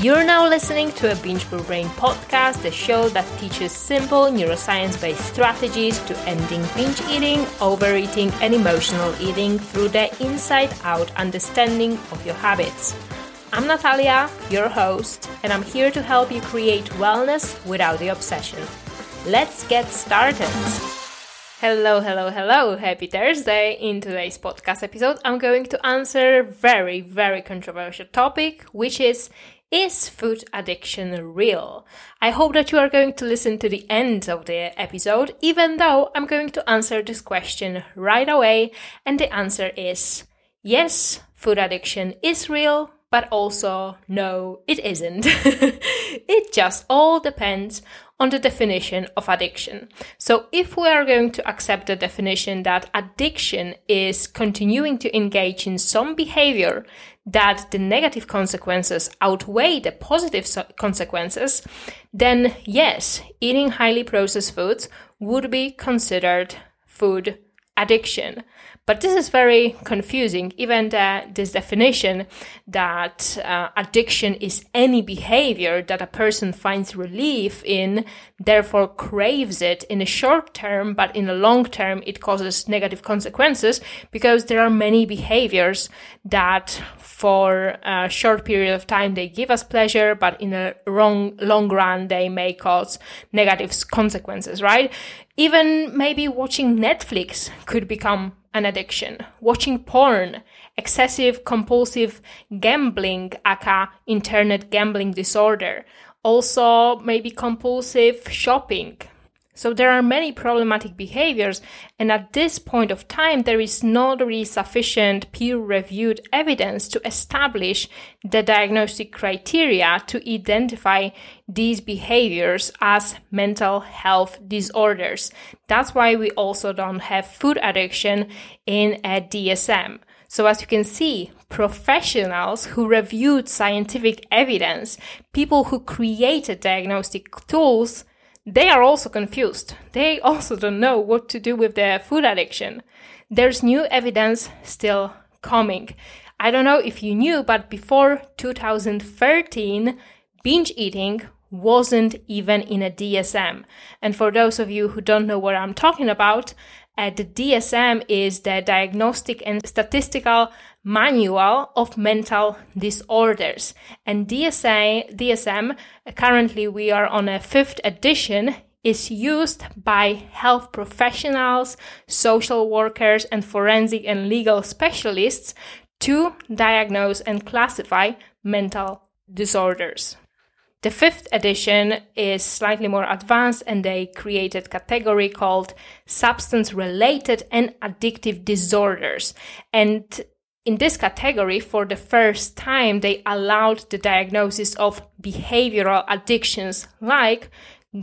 You're now listening to a Binge Proof Brain podcast, the show that teaches simple neuroscience based strategies to ending binge eating, overeating, and emotional eating through the inside out understanding of your habits. I'm Natalia, your host, and I'm here to help you create wellness without the obsession. Let's get started. Hello, hello, hello. Happy Thursday. In today's podcast episode, I'm going to answer a very, very controversial topic, which is is food addiction real? I hope that you are going to listen to the end of the episode, even though I'm going to answer this question right away. And the answer is yes, food addiction is real, but also no, it isn't. it just all depends on the definition of addiction. So if we are going to accept the definition that addiction is continuing to engage in some behavior that the negative consequences outweigh the positive consequences, then yes, eating highly processed foods would be considered food addiction. But this is very confusing. Even the, this definition that uh, addiction is any behavior that a person finds relief in, therefore craves it in the short term, but in the long term it causes negative consequences because there are many behaviors that for a short period of time they give us pleasure, but in a long, long run they may cause negative consequences, right? Even maybe watching Netflix could become an addiction. Watching porn, excessive compulsive gambling, aka internet gambling disorder. Also, maybe compulsive shopping, so there are many problematic behaviors, and at this point of time, there is not really sufficient peer-reviewed evidence to establish the diagnostic criteria to identify these behaviors as mental health disorders. That's why we also don't have food addiction in a DSM. So as you can see, professionals who reviewed scientific evidence, people who created diagnostic tools, they are also confused. They also don't know what to do with their food addiction. There's new evidence still coming. I don't know if you knew, but before 2013, binge eating wasn't even in a DSM. And for those of you who don't know what I'm talking about, uh, the DSM is the Diagnostic and Statistical Manual of Mental Disorders. And DSA, DSM, currently we are on a fifth edition, is used by health professionals, social workers, and forensic and legal specialists to diagnose and classify mental disorders. The fifth edition is slightly more advanced and they created a category called substance related and addictive disorders. And in this category, for the first time, they allowed the diagnosis of behavioral addictions like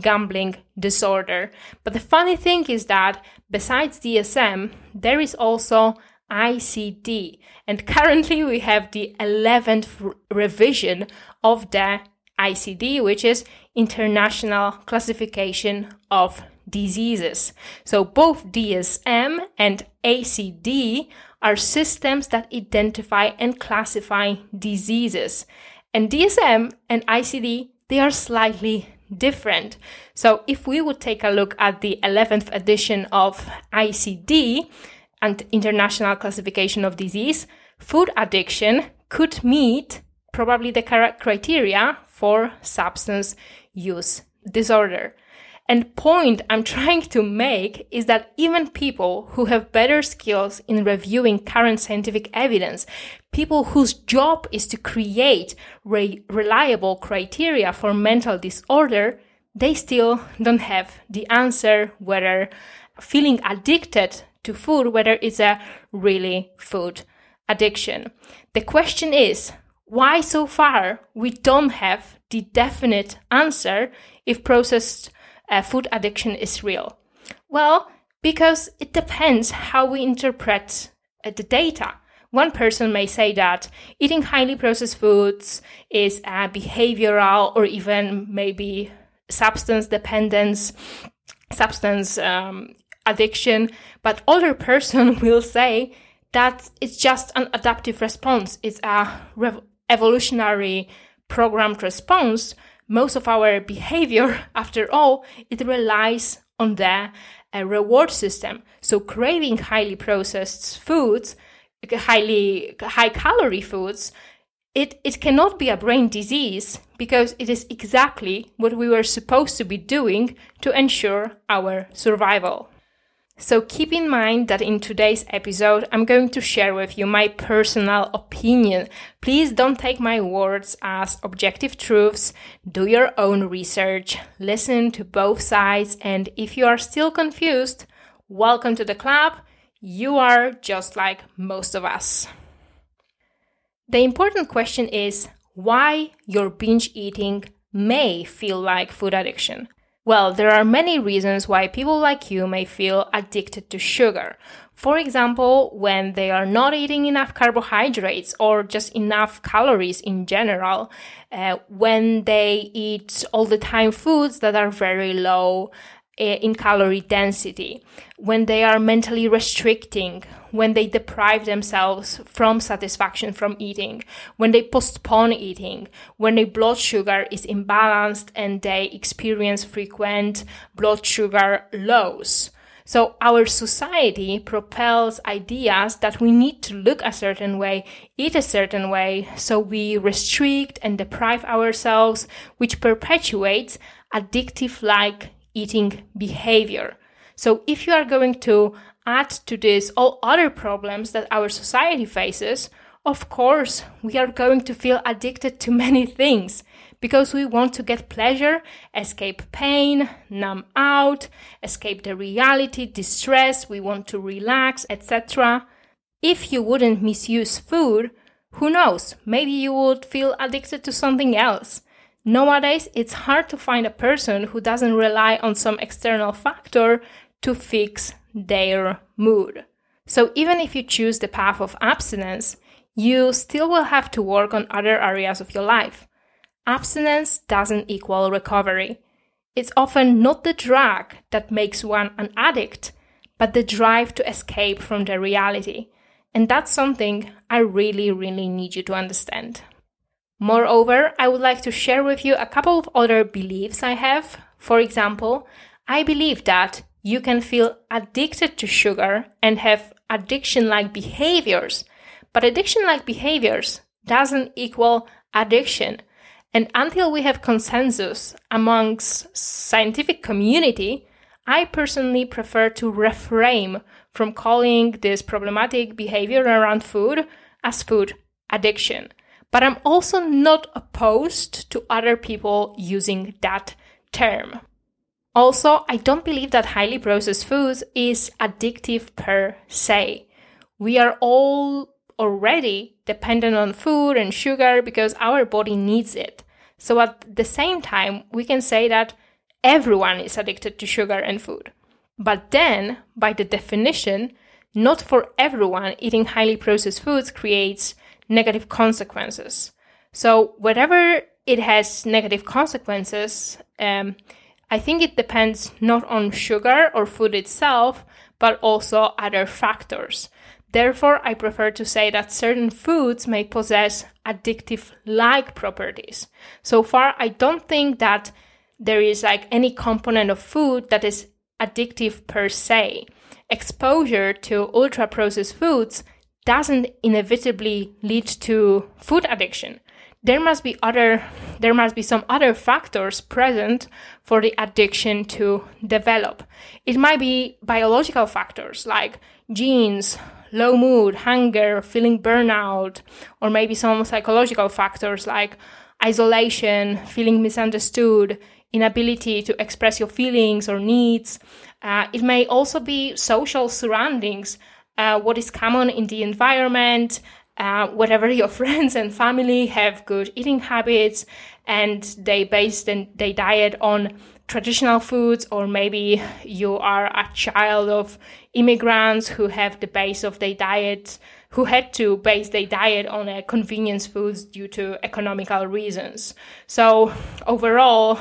gambling disorder. But the funny thing is that besides DSM, there is also ICD. And currently we have the 11th revision of the ICD, which is International Classification of Diseases. So both DSM and ICD are systems that identify and classify diseases. And DSM and ICD, they are slightly different. So if we would take a look at the 11th edition of ICD and International Classification of Disease, food addiction could meet probably the criteria for substance use disorder. And point I'm trying to make is that even people who have better skills in reviewing current scientific evidence, people whose job is to create re- reliable criteria for mental disorder, they still don't have the answer whether feeling addicted to food, whether it's a really food addiction. The question is, why so far we don't have the definite answer if processed uh, food addiction is real? Well, because it depends how we interpret uh, the data. One person may say that eating highly processed foods is a behavioral or even maybe substance dependence, substance um, addiction, but other person will say that it's just an adaptive response. It's a rev- evolutionary programmed response, most of our behavior, after all, it relies on the uh, reward system. So craving highly processed foods, highly high calorie foods, it, it cannot be a brain disease because it is exactly what we were supposed to be doing to ensure our survival. So keep in mind that in today's episode, I'm going to share with you my personal opinion. Please don't take my words as objective truths. Do your own research, listen to both sides, and if you are still confused, welcome to the club. You are just like most of us. The important question is why your binge eating may feel like food addiction. Well, there are many reasons why people like you may feel addicted to sugar. For example, when they are not eating enough carbohydrates or just enough calories in general, uh, when they eat all the time foods that are very low uh, in calorie density, when they are mentally restricting, when they deprive themselves from satisfaction from eating, when they postpone eating, when their blood sugar is imbalanced and they experience frequent blood sugar lows. So our society propels ideas that we need to look a certain way, eat a certain way, so we restrict and deprive ourselves, which perpetuates addictive like eating behavior. So if you are going to add to this all other problems that our society faces, of course, we are going to feel addicted to many things because we want to get pleasure, escape pain, numb out, escape the reality, distress, we want to relax, etc. If you wouldn't misuse food, who knows, maybe you would feel addicted to something else. Nowadays, it's hard to find a person who doesn't rely on some external factor to fix their mood. So even if you choose the path of abstinence, you still will have to work on other areas of your life. Abstinence doesn't equal recovery. It's often not the drug that makes one an addict, but the drive to escape from the reality. And that's something I really, really need you to understand. Moreover, I would like to share with you a couple of other beliefs I have. For example, I believe that you can feel addicted to sugar and have addiction like behaviors. But addiction like behaviors doesn't equal addiction. And until we have consensus amongst scientific community, I personally prefer to refrain from calling this problematic behavior around food as food addiction. But I'm also not opposed to other people using that term. Also, I don't believe that highly processed foods is addictive per se. We are all already dependent on food and sugar because our body needs it. So at the same time, we can say that everyone is addicted to sugar and food. But then, by the definition, not for everyone eating highly processed foods creates negative consequences. So, whatever it has negative consequences, um, I think it depends not on sugar or food itself, but also other factors. Therefore, I prefer to say that certain foods may possess addictive like properties. So far, I don't think that there is like any component of food that is addictive per se. Exposure to ultra processed foods doesn't inevitably lead to food addiction there must be other there must be some other factors present for the addiction to develop. It might be biological factors like genes low mood hunger feeling burnout or maybe some psychological factors like isolation feeling misunderstood inability to express your feelings or needs. Uh, it may also be social surroundings uh, what is common in the environment uh, whatever your friends and family have good eating habits and they base their diet on traditional foods or maybe you are a child of immigrants who have the base of their diet who had to base their diet on uh, convenience foods due to economical reasons. So overall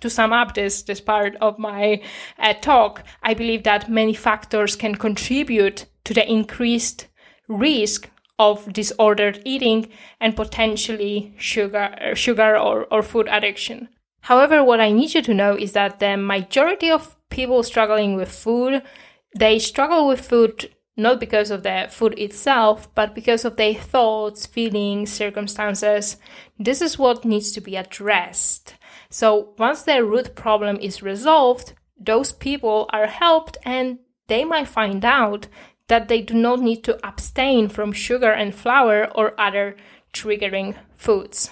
to sum up this this part of my uh, talk i believe that many factors can contribute to the increased risk of disordered eating and potentially sugar, sugar or, or food addiction. However, what I need you to know is that the majority of people struggling with food, they struggle with food not because of the food itself, but because of their thoughts, feelings, circumstances. This is what needs to be addressed. So once their root problem is resolved, those people are helped and they might find out that they do not need to abstain from sugar and flour or other triggering foods.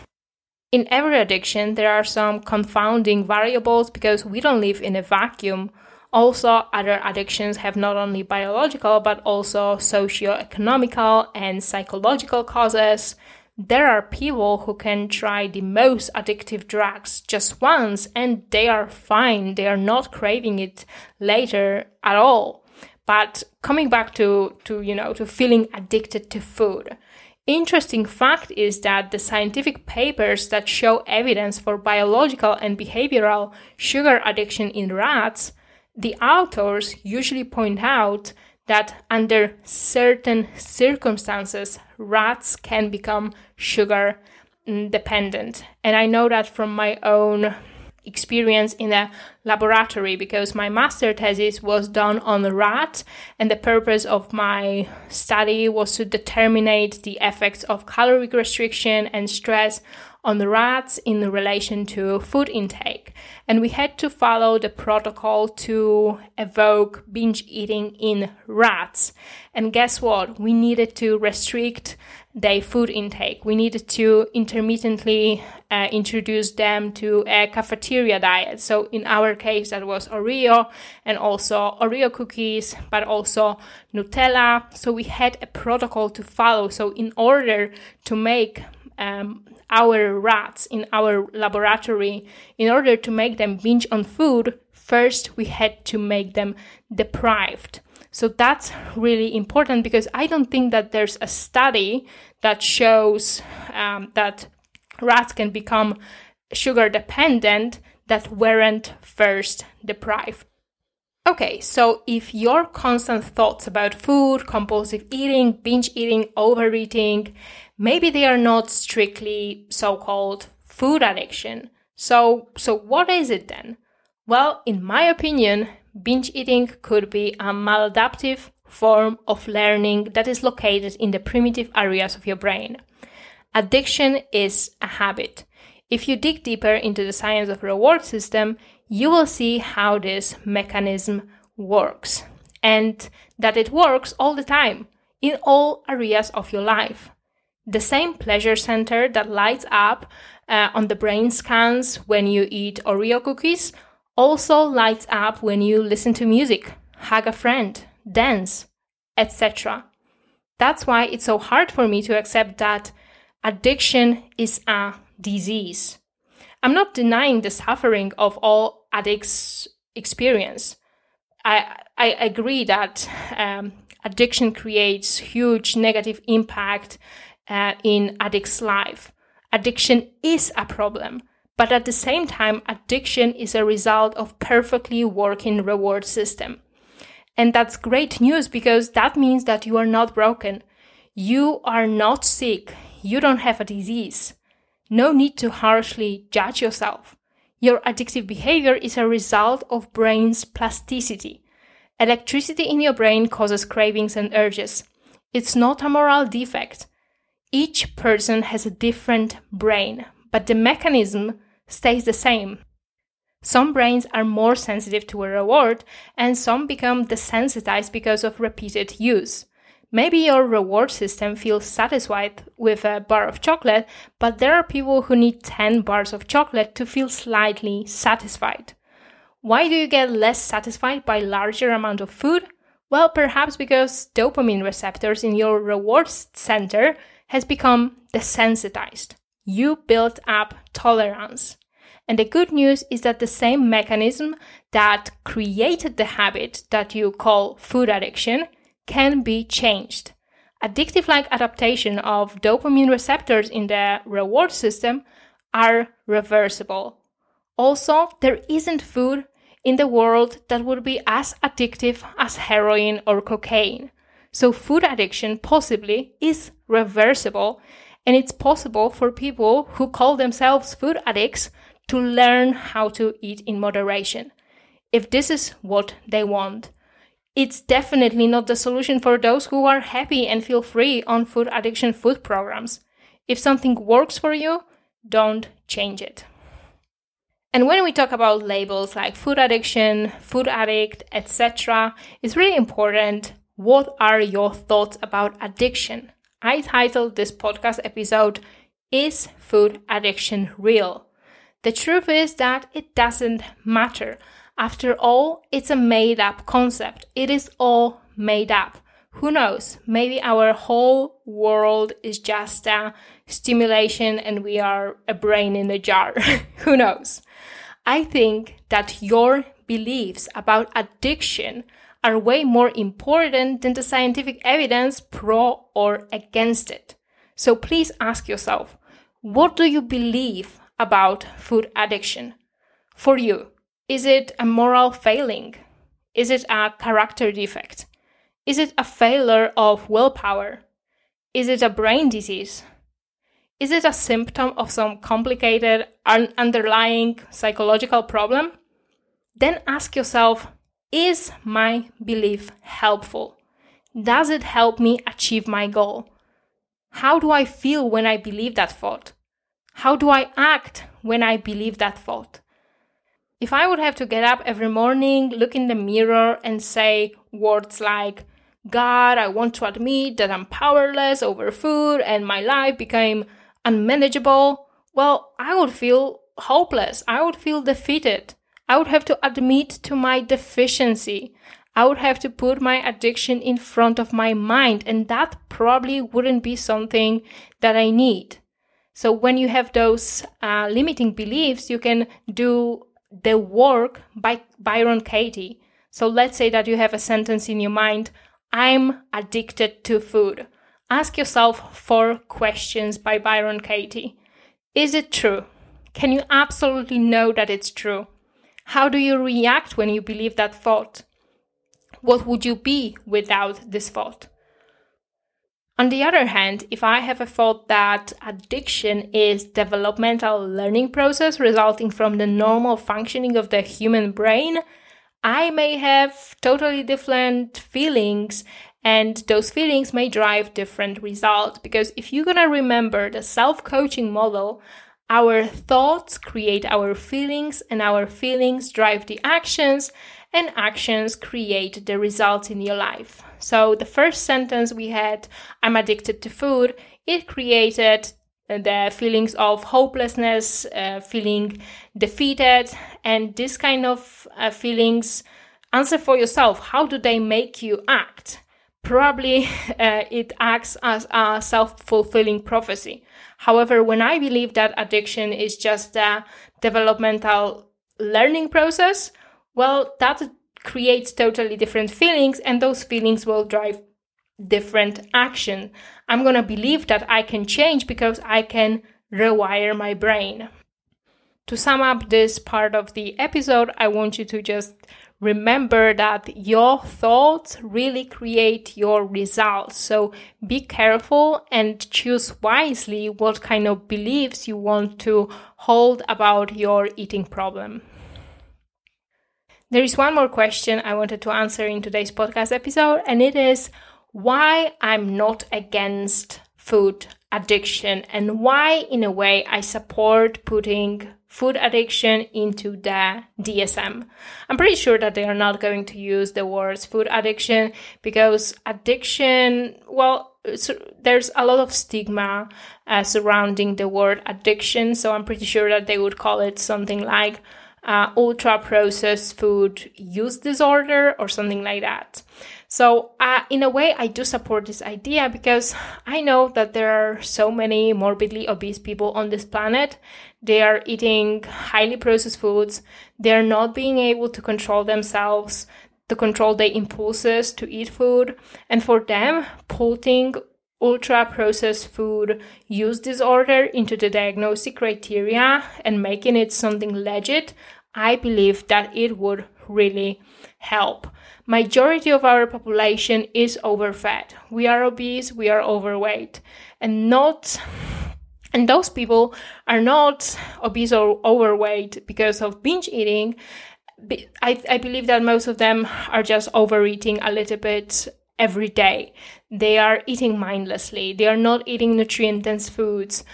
In every addiction, there are some confounding variables because we don't live in a vacuum. Also, other addictions have not only biological but also socio-economical and psychological causes. There are people who can try the most addictive drugs just once and they are fine. They are not craving it later at all. But coming back to, to you know, to feeling addicted to food. Interesting fact is that the scientific papers that show evidence for biological and behavioral sugar addiction in rats, the authors usually point out that under certain circumstances, rats can become sugar mm, dependent. And I know that from my own experience in a laboratory because my master thesis was done on a rat and the purpose of my study was to determine the effects of caloric restriction and stress on the rats in relation to food intake. And we had to follow the protocol to evoke binge eating in rats. And guess what? We needed to restrict their food intake. We needed to intermittently uh, introduce them to a cafeteria diet. So in our case, that was Oreo and also Oreo cookies, but also Nutella. So we had a protocol to follow. So in order to make um, our rats in our laboratory, in order to make them binge on food, first we had to make them deprived. So that's really important because I don't think that there's a study that shows um, that rats can become sugar dependent that weren't first deprived. Okay, so if your constant thoughts about food, compulsive eating, binge eating, overeating, maybe they are not strictly so-called food addiction. So so what is it then? Well, in my opinion, binge eating could be a maladaptive form of learning that is located in the primitive areas of your brain. Addiction is a habit. If you dig deeper into the science of reward system, you will see how this mechanism works and that it works all the time in all areas of your life. The same pleasure center that lights up uh, on the brain scans when you eat Oreo cookies also lights up when you listen to music, hug a friend, dance, etc. That's why it's so hard for me to accept that addiction is a disease. I'm not denying the suffering of all addicts experience. I, I agree that um, addiction creates huge negative impact uh, in addict's life. Addiction is a problem, but at the same time, addiction is a result of perfectly working reward system. And that's great news because that means that you are not broken. You are not sick. You don't have a disease. No need to harshly judge yourself. Your addictive behavior is a result of brain's plasticity. Electricity in your brain causes cravings and urges. It's not a moral defect. Each person has a different brain, but the mechanism stays the same. Some brains are more sensitive to a reward, and some become desensitized because of repeated use. Maybe your reward system feels satisfied with a bar of chocolate, but there are people who need 10 bars of chocolate to feel slightly satisfied. Why do you get less satisfied by larger amount of food? Well, perhaps because dopamine receptors in your reward center has become desensitized. You built up tolerance. And the good news is that the same mechanism that created the habit that you call food addiction can be changed. Addictive like adaptation of dopamine receptors in the reward system are reversible. Also, there isn't food in the world that would be as addictive as heroin or cocaine. So, food addiction possibly is reversible, and it's possible for people who call themselves food addicts to learn how to eat in moderation. If this is what they want, it's definitely not the solution for those who are happy and feel free on food addiction food programs. If something works for you, don't change it. And when we talk about labels like food addiction, food addict, etc., it's really important what are your thoughts about addiction? I titled this podcast episode Is Food Addiction Real? The truth is that it doesn't matter. After all, it's a made up concept. It is all made up. Who knows? Maybe our whole world is just a stimulation and we are a brain in a jar. Who knows? I think that your beliefs about addiction are way more important than the scientific evidence pro or against it. So please ask yourself, what do you believe about food addiction? For you, is it a moral failing? Is it a character defect? Is it a failure of willpower? Is it a brain disease? Is it a symptom of some complicated un- underlying psychological problem? Then ask yourself Is my belief helpful? Does it help me achieve my goal? How do I feel when I believe that thought? How do I act when I believe that thought? If I would have to get up every morning, look in the mirror, and say words like, God, I want to admit that I'm powerless over food and my life became unmanageable, well, I would feel hopeless. I would feel defeated. I would have to admit to my deficiency. I would have to put my addiction in front of my mind, and that probably wouldn't be something that I need. So, when you have those uh, limiting beliefs, you can do the work by Byron Katie. So let's say that you have a sentence in your mind I'm addicted to food. Ask yourself four questions by Byron Katie. Is it true? Can you absolutely know that it's true? How do you react when you believe that thought? What would you be without this thought? On the other hand, if I have a thought that addiction is developmental learning process resulting from the normal functioning of the human brain, I may have totally different feelings and those feelings may drive different results because if you're going to remember the self-coaching model, our thoughts create our feelings and our feelings drive the actions and actions create the results in your life. So the first sentence we had, I'm addicted to food, it created the feelings of hopelessness, uh, feeling defeated, and this kind of uh, feelings. Answer for yourself. How do they make you act? Probably uh, it acts as a self fulfilling prophecy. However, when I believe that addiction is just a developmental learning process, well, that creates totally different feelings, and those feelings will drive different action. I'm gonna believe that I can change because I can rewire my brain. To sum up this part of the episode, I want you to just remember that your thoughts really create your results. So be careful and choose wisely what kind of beliefs you want to hold about your eating problem. There is one more question I wanted to answer in today's podcast episode, and it is why I'm not against food addiction and why, in a way, I support putting food addiction into the DSM. I'm pretty sure that they are not going to use the words food addiction because addiction, well, there's a lot of stigma uh, surrounding the word addiction. So I'm pretty sure that they would call it something like uh, ultra processed food use disorder or something like that. So, uh, in a way, I do support this idea because I know that there are so many morbidly obese people on this planet. They are eating highly processed foods. They are not being able to control themselves, to control their impulses to eat food. And for them, putting ultra processed food use disorder into the diagnostic criteria and making it something legit, I believe that it would really help. Majority of our population is overfed. We are obese, we are overweight, and not and those people are not obese or overweight because of binge eating. I, I believe that most of them are just overeating a little bit every day. They are eating mindlessly. They are not eating nutrient dense foods.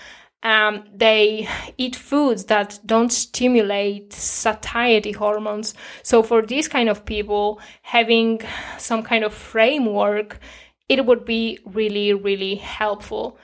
Um, they eat foods that don't stimulate satiety hormones. So for these kind of people, having some kind of framework, it would be really, really helpful.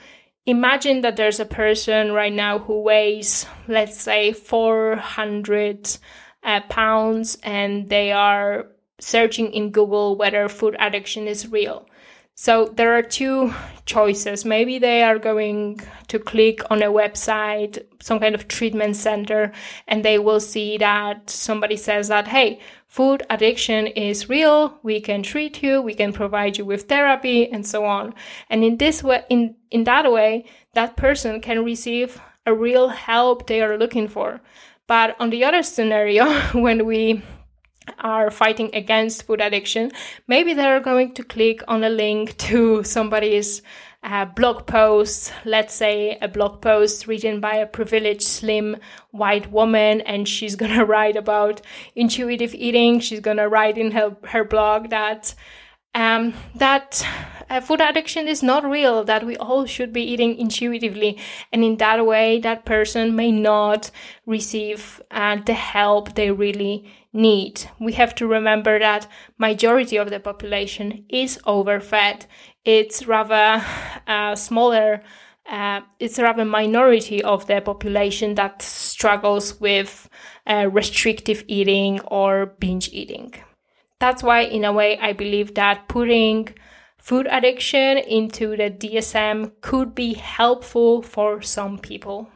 Imagine that there's a person right now who weighs, let's say, 400 uh, pounds and they are searching in Google whether food addiction is real. So there are two choices. Maybe they are going to click on a website, some kind of treatment center, and they will see that somebody says that, hey, food addiction is real. We can treat you. We can provide you with therapy and so on. And in this way, in, in that way, that person can receive a real help they are looking for. But on the other scenario, when we are fighting against food addiction, maybe they're going to click on a link to somebody's uh, blog post, let's say a blog post written by a privileged slim white woman, and she's gonna write about intuitive eating. She's gonna write in her, her blog that um, that uh, food addiction is not real, that we all should be eating intuitively. And in that way, that person may not receive uh, the help they really need. We have to remember that majority of the population is overfed. It's rather uh, smaller uh, it's rather minority of the population that struggles with uh, restrictive eating or binge eating. That's why, in a way, I believe that putting food addiction into the DSM could be helpful for some people.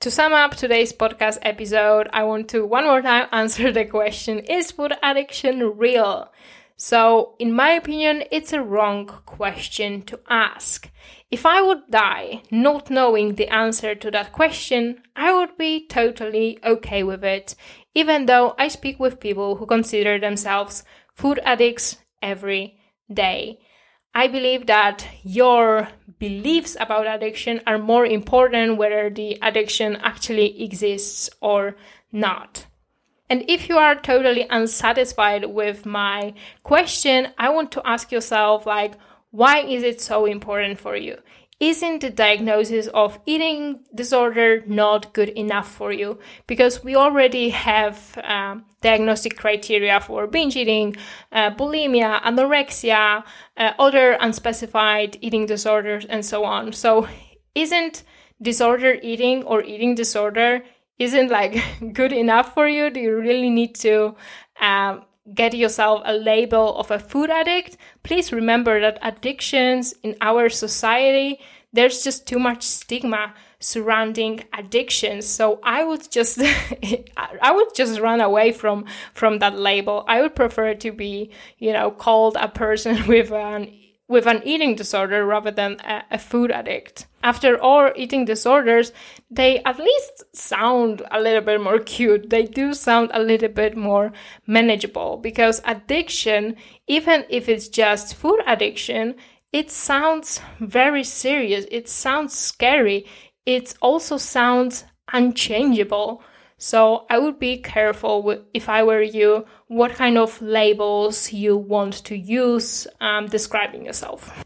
To sum up today's podcast episode, I want to one more time answer the question Is food addiction real? So, in my opinion, it's a wrong question to ask. If I would die not knowing the answer to that question, I would be totally okay with it, even though I speak with people who consider themselves food addicts every day. I believe that your beliefs about addiction are more important whether the addiction actually exists or not. And if you are totally unsatisfied with my question, I want to ask yourself like why is it so important for you? Isn't the diagnosis of eating disorder not good enough for you? Because we already have um, diagnostic criteria for binge eating, uh, bulimia, anorexia, uh, other unspecified eating disorders, and so on. So, isn't disorder eating or eating disorder isn't like good enough for you? Do you really need to um, get yourself a label of a food addict, please remember that addictions in our society, there's just too much stigma surrounding addictions. So I would just I would just run away from from that label. I would prefer to be, you know, called a person with an with an eating disorder rather than a, a, food addict. After all, eating disorders, they at least sound a little bit more cute. They do sound a little bit more manageable because addiction, even if it's just food addiction, it sounds very serious. It sounds scary. It also sounds unchangeable. So I would be careful if I were you, what kind of labels you want to use um, describing yourself.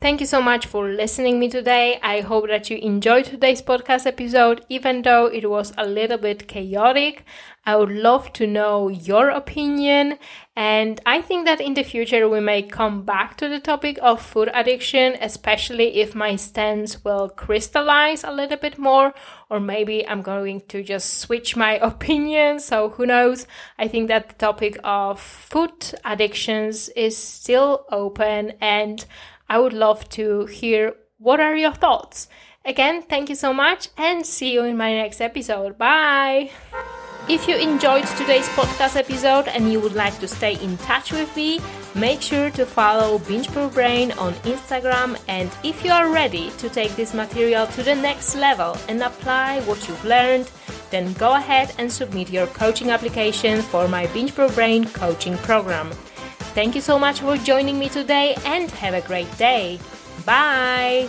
Thank you so much for listening me today. I hope that you enjoyed today's podcast episode, even though it was a little bit chaotic. I would love to know your opinion, and I think that in the future we may come back to the topic of food addiction, especially if my stance will crystallize a little bit more, or maybe I'm going to just switch my opinion. So who knows? I think that the topic of food addictions is still open and I would love to hear what are your thoughts. Again, thank you so much and see you in my next episode. Bye! If you enjoyed today's podcast episode and you would like to stay in touch with me, make sure to follow Binge Proof Brain on Instagram. And if you are ready to take this material to the next level and apply what you've learned, then go ahead and submit your coaching application for my Binge Proof Brain coaching program. Thank you so much for joining me today and have a great day. Bye!